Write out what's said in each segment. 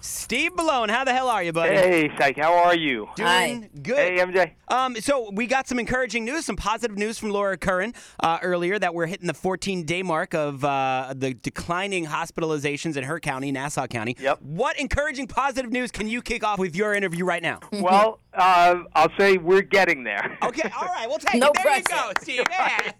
Steve Bellone, how the hell are you, buddy? Hey, Syke, how are you? Doing Hi. good. Hey, MJ. Um, so we got some encouraging news, some positive news from Laura Curran uh, earlier that we're hitting the 14-day mark of uh, the declining hospitalizations in her county, Nassau County. Yep. What encouraging positive news can you kick off with your interview right now? Well, uh, I'll say we're getting there. Okay, all right, we'll take No it. There you pressure. go, Steve. Yeah.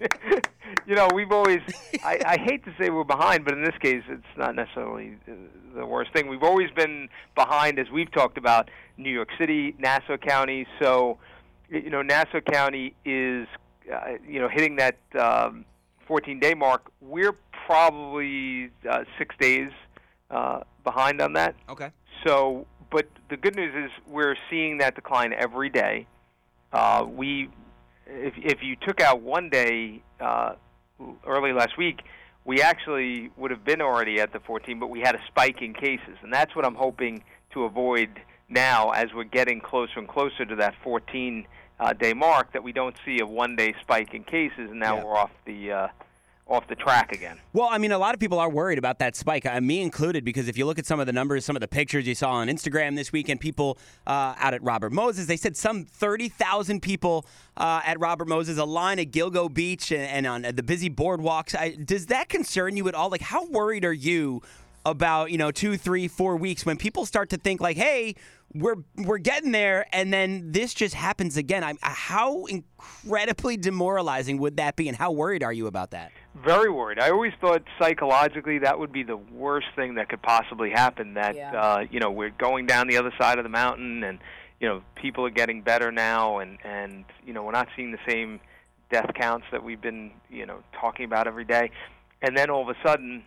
you know, we've always, I, I hate to say we're behind, but in this case, it's not necessarily uh, the worst thing. We've always been behind, as we've talked about, New York City, Nassau County. So, you know, Nassau County is, uh, you know, hitting that um, 14 day mark. We're probably uh, six days uh, behind on that. Okay. So, but the good news is we're seeing that decline every day. Uh, we, if if you took out one day uh, early last week, we actually would have been already at the 14, but we had a spike in cases, and that's what I'm hoping to avoid now as we're getting closer and closer to that 14 uh, day mark. That we don't see a one day spike in cases, and now Yeah. we're off the uh, off the track again. Well, I mean, a lot of people are worried about that spike, uh, me included, because if you look at some of the numbers, some of the pictures you saw on Instagram this weekend, people uh, out at Robert Moses, they said some 30,000 people uh, at Robert Moses, a line at Gilgo Beach and, and on the busy boardwalks. I, does that concern you at all? Like, how worried are you about, you know, two, three, four weeks when people start to think, like, hey, we're we're getting there, and then this just happens again. I'm, how incredibly demoralizing would that be, and how worried are you about that? Very worried. I always thought psychologically that would be the worst thing that could possibly happen. That Yeah. uh, you know we're going down the other side of the mountain, and you know people are getting better now, and and you know we're not seeing the same death counts that we've been you know talking about every day, and then all of a sudden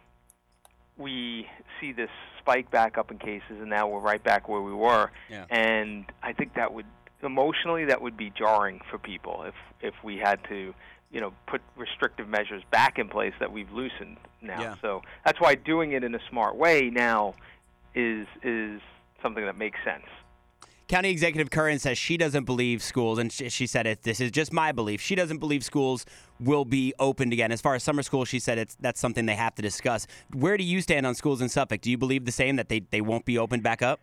we see this spike back up in cases, and now we're right back where we were. Yeah. And I think that would emotionally that would be jarring for people if if we had to you know put restrictive measures back in place that we've loosened now. Yeah. So that's why doing it in a smart way now is is something that makes sense. County Executive Curran says she doesn't believe schools, and she, she said it. This is just my belief. She doesn't believe schools will be opened again. As far as summer school, she said it's that's something they have to discuss. Where do you stand on schools in Suffolk? Do you believe the same that they, they won't be opened back up?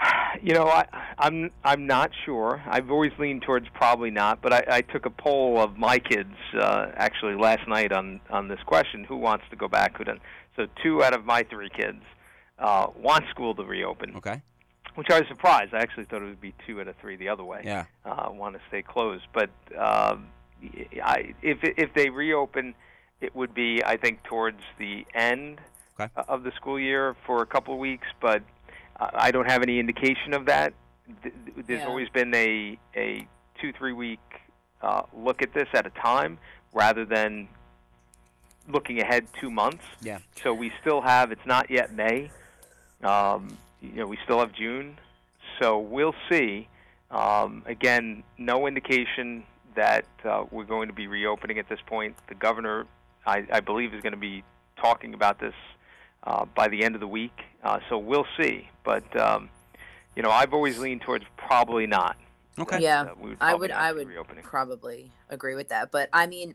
You know, I, I'm I'm not sure. I've always leaned towards probably not, but I, I took a poll of my kids uh, actually last night on on this question: who wants to go back? Who doesn't? So two out of my three kids uh, want school to reopen, Okay. Which I was surprised. I actually thought it would be two out of three the other way. Yeah. uh, want to stay closed. But um, I, if if they reopen, it would be I think towards the end Okay. of the school year for a couple of weeks. But I I don't have any indication of that. Th- th- There's Yeah. always been a a two three week uh, look at this at a time rather than looking ahead two months. Yeah. So we still have. It's not yet May. Um, you know, we still have June. So we'll see. Um, again, no indication that uh, we're going to be reopening at this point. The governor, I, I believe, is going to be talking about this uh, by the end of the week. Uh, so we'll see. But um, you know, I've always leaned towards probably not. Okay. Yeah, Uh, would I would I would reopening. probably agree with that. But I mean,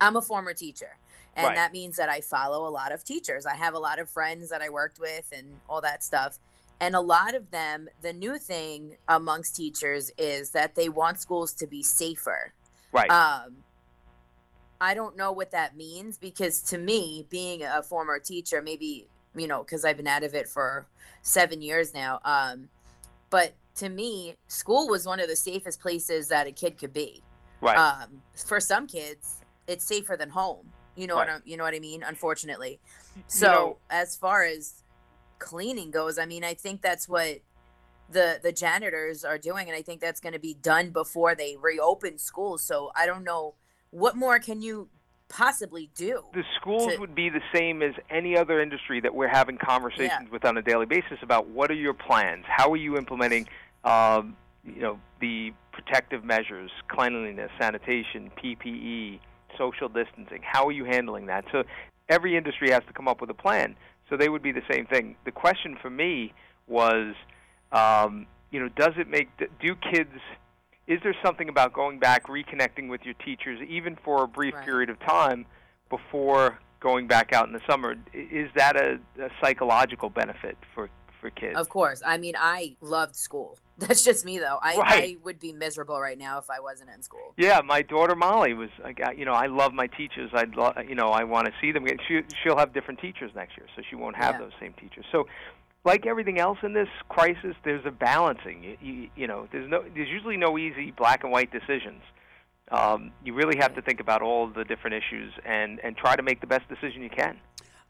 I'm a former teacher. And Right. that means that I follow a lot of teachers. I have a lot of friends that I worked with and all that stuff. And a lot of them, the new thing amongst teachers is that they want schools to be safer. Right. Um, I don't know what that means because to me, being a former teacher, maybe you know, because I've been out of it for seven years now. Um, but to me, school was one of the safest places that a kid could be. right. Um, for some kids, it's safer than home. You know what Right. I, you know what I mean? Unfortunately. So know- as far as cleaning goes, I mean, I think that's what the the janitors are doing, and I think that's going to be done before they reopen schools. So I don't know what more can you possibly do? The schools to- would be the same as any other industry that we're having conversations with on a daily basis about what are your plans? How are you implementing, um, you know, the protective measures, cleanliness, sanitation, PPE, social distancing? How are you handling that? So every industry has to come up with a plan. So they would be the same thing. The question for me was, um, you know, does it make do kids? Is there something about going back, reconnecting with your teachers, even for a brief Right. period of time, before going back out in the summer? Is that a, a psychological benefit for for kids? Of course. I mean, I loved school. That's just me, though. I, Right. I would be miserable right now if I wasn't in school. Yeah, my daughter Molly was. I got, you know, I love my teachers. I'd lo- you know, I want to see them. She, she'll have different teachers next year, so she won't have Yeah. those same teachers. So, like everything else in this crisis, there's a balancing. You, you, you know, there's no, there's usually no easy black and white decisions. Um, you really have to think about all the different issues and and try to make the best decision you can.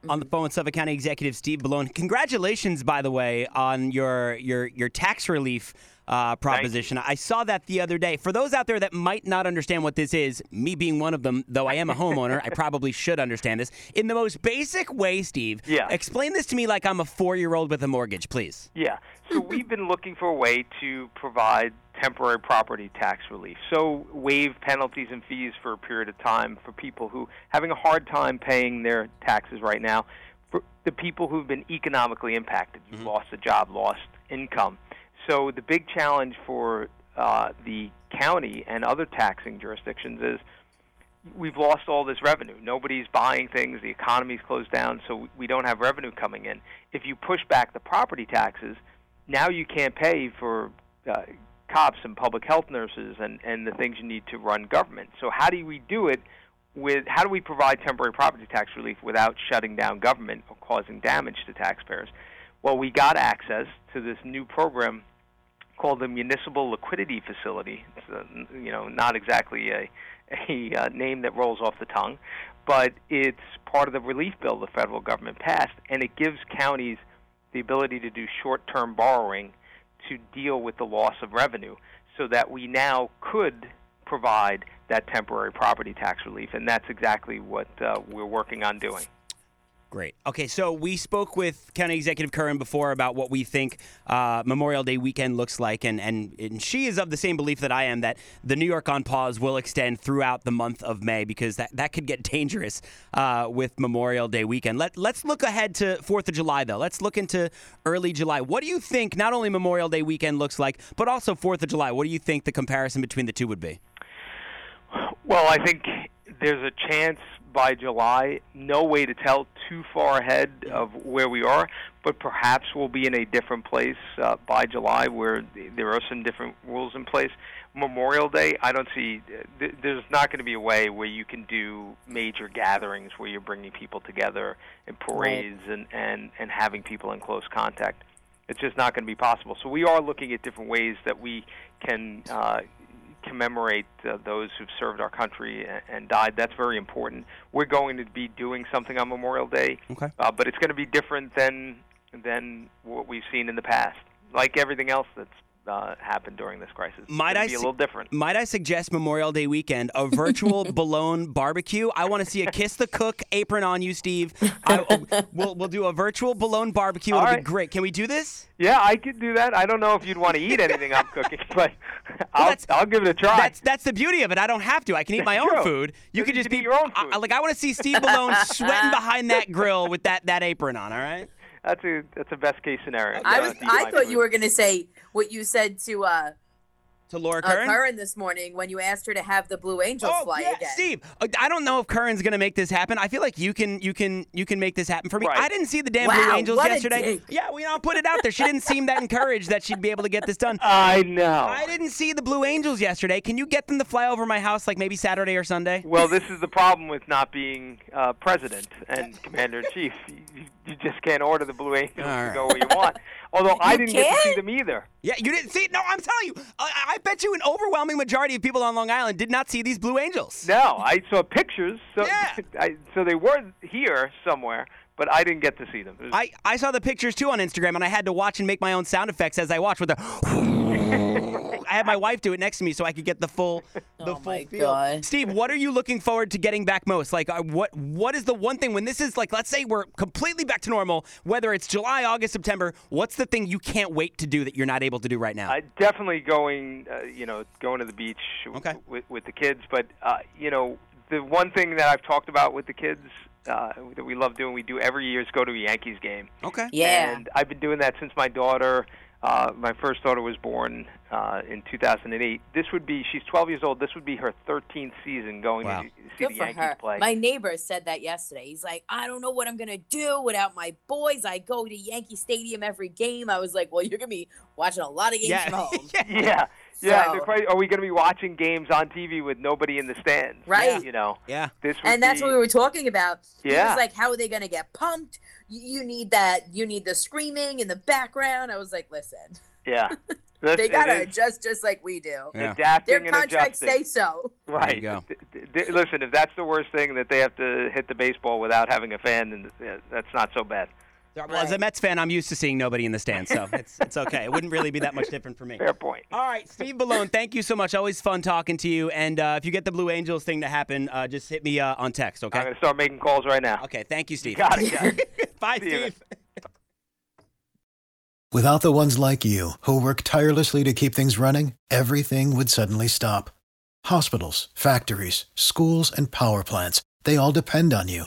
On the phone with Suffolk County Executive Steve Bellone. Congratulations, by the way, on your your your tax relief uh, proposition. I saw that the other day. For those out there that might not understand what this is, me being one of them, though I am a homeowner, I probably should understand this. In the most basic way, Steve, Yeah. explain this to me like I'm a four year old with a mortgage, please. Yeah. So we've been looking for a way to provide temporary property tax relief. So waive penalties and fees for a period of time for people who having a hard time paying their taxes right now. For the people who've been economically impacted, you've lost a job, lost income. So the big challenge for uh, the county and other taxing jurisdictions is we've lost all this revenue. Nobody's buying things. The economy's closed down, so we don't have revenue coming in. If you push back the property taxes, now you can't pay for uh, cops and public health nurses and, and the things you need to run government. So how do we do it with how do we provide temporary property tax relief without shutting down government or causing damage to taxpayers? Well, we got access to this new program called the Municipal Liquidity Facility. It's uh, you know not exactly a a uh, name that rolls off the tongue, but it's part of the relief bill the federal government passed, and it gives counties the ability to do short-term borrowing to deal with the loss of revenue, so that we now could provide that temporary property tax relief, and that's exactly what uh, we're working on doing. Great. Okay, so we spoke with County Executive Curran before about what we think uh, Memorial Day weekend looks like, and, and, and she is of the same belief that I am that the New York on pause will extend throughout the month of May because that, that could get dangerous uh, with Memorial Day weekend. Let, let's look ahead to 4th of July, though. Let's look into early July. What do you think not only Memorial Day weekend looks like, but also 4th of July? What do you think the comparison between the two would be? Well, I think there's a chance by July, no way to tell too far ahead of where we are, but perhaps we'll be in a different place uh, by July where there are some different rules in place. Memorial Day, I don't see, th- there's not going to be a way where you can do major gatherings where you're bringing people together and parades and, and, and having people in close contact. It's just not going to be possible. So we are looking at different ways that we can uh, commemorate uh, those who've served our country and, and died. That's very important. We're going to be doing something on Memorial Day, Okay. uh, but it's going to be different than than what we've seen in the past. Like everything else that's uh, happened during this crisis, Might I be a little different. Might I suggest Memorial Day weekend, a virtual Bologna barbecue? I want to see a kiss the cook apron on you, Steve. I, oh, we'll, we'll do a virtual Bologna barbecue. It'll All be right. great. Can we do this? Yeah, I could do that. I don't know if you'd want to eat anything I'm cooking, but I'll, that's- I'll give it a try. That's that's the beauty of it. I don't have to. I can eat my own True. food. You You could can just eat be your own I- food. I- like I want to see Steve Bellone sweating behind that grill with that that apron on. All right. that's a that's a best case scenario. I was I thought food. you were gonna say what you said to uh, To Laura uh Curran. Curran this morning when you asked her to have the Blue Angels Oh fly yeah, again. Steve. uh, I don't know if Curran's gonna make this happen. I feel like you can, you can, you can make this happen for me. Right. I didn't see the damn Wow, Blue Angels what a yesterday. Yeah, we all put it out there. She didn't seem that encouraged that she'd be able to get this done. I know. I didn't see the Blue Angels yesterday. Can you get them to fly over my house like maybe Saturday or Sunday? Well, this is the problem with not being uh, president and commander in chief. You, just can't order the Blue Angels All to go where you want. Although I didn't get to see them either. Yeah, you didn't see it. No, I'm telling you. I, I bet you an overwhelming majority of people on Long Island did not see these Blue Angels. No, I saw pictures. So, Yeah. I, so they were here somewhere, but I didn't get to see them. Was- I, I saw the pictures too on Instagram, and I had to watch and make my own sound effects as I watched with the. I had my wife do it next to me so I could get the full the Oh full my feel. God. Steve, what are you looking forward to getting back most? Like, uh, what what is the one thing when this is like, let's say we're completely back to normal, whether it's July, August, September, what's the thing you can't wait to do that you're not able to do right now? Uh, definitely going, uh, you know, going to the beach w- Okay. with, with the kids. But uh, you know, the one thing that I've talked about with the kids uh, that we love doing, we do every year is go to a Yankees game. okay. Yeah. And I've been doing that since my daughter, uh, my first daughter was born uh, in 2008. This would be, she's 12 years old. This would be her 13th season going Wow. to see Good the Yankees her. play. My neighbor said that yesterday. He's like, I don't know what I'm gonna do without my boys. I go to Yankee Stadium every game. I was like, Well, you're gonna be watching a lot of games Yeah. from home. yeah. Yeah, So- the que- are we going to be watching games on TV with nobody in the stands? Right. You know, Yeah. this and that's be, what we were talking about. He Yeah. was like, How are they gonna get pumped? You, you need that. You need the screaming in the background. I was like, Listen, Yeah. That's, they gotta adjust just like we do. Yeah. adapting Their contracts adjusting. say so. Right. you go. D- d- d- listen, if that's the worst thing that they have to hit the baseball without having a fan, then that's not so bad. Well, as a Mets fan, I'm used to seeing nobody in the stands, so it's it's okay. It wouldn't really be that much different for me. Fair point. All right, Steve Bellone, thank you so much. Always fun talking to you. And uh, if you get the Blue Angels thing to happen, uh, just hit me uh, on text, okay? I'm going to start making calls right now. Okay, thank you, Steve. Got it, guys. Bye, See Steve. Without the ones like you, who work tirelessly to keep things running, everything would suddenly stop. Hospitals, factories, schools, and power plants, they all depend on you.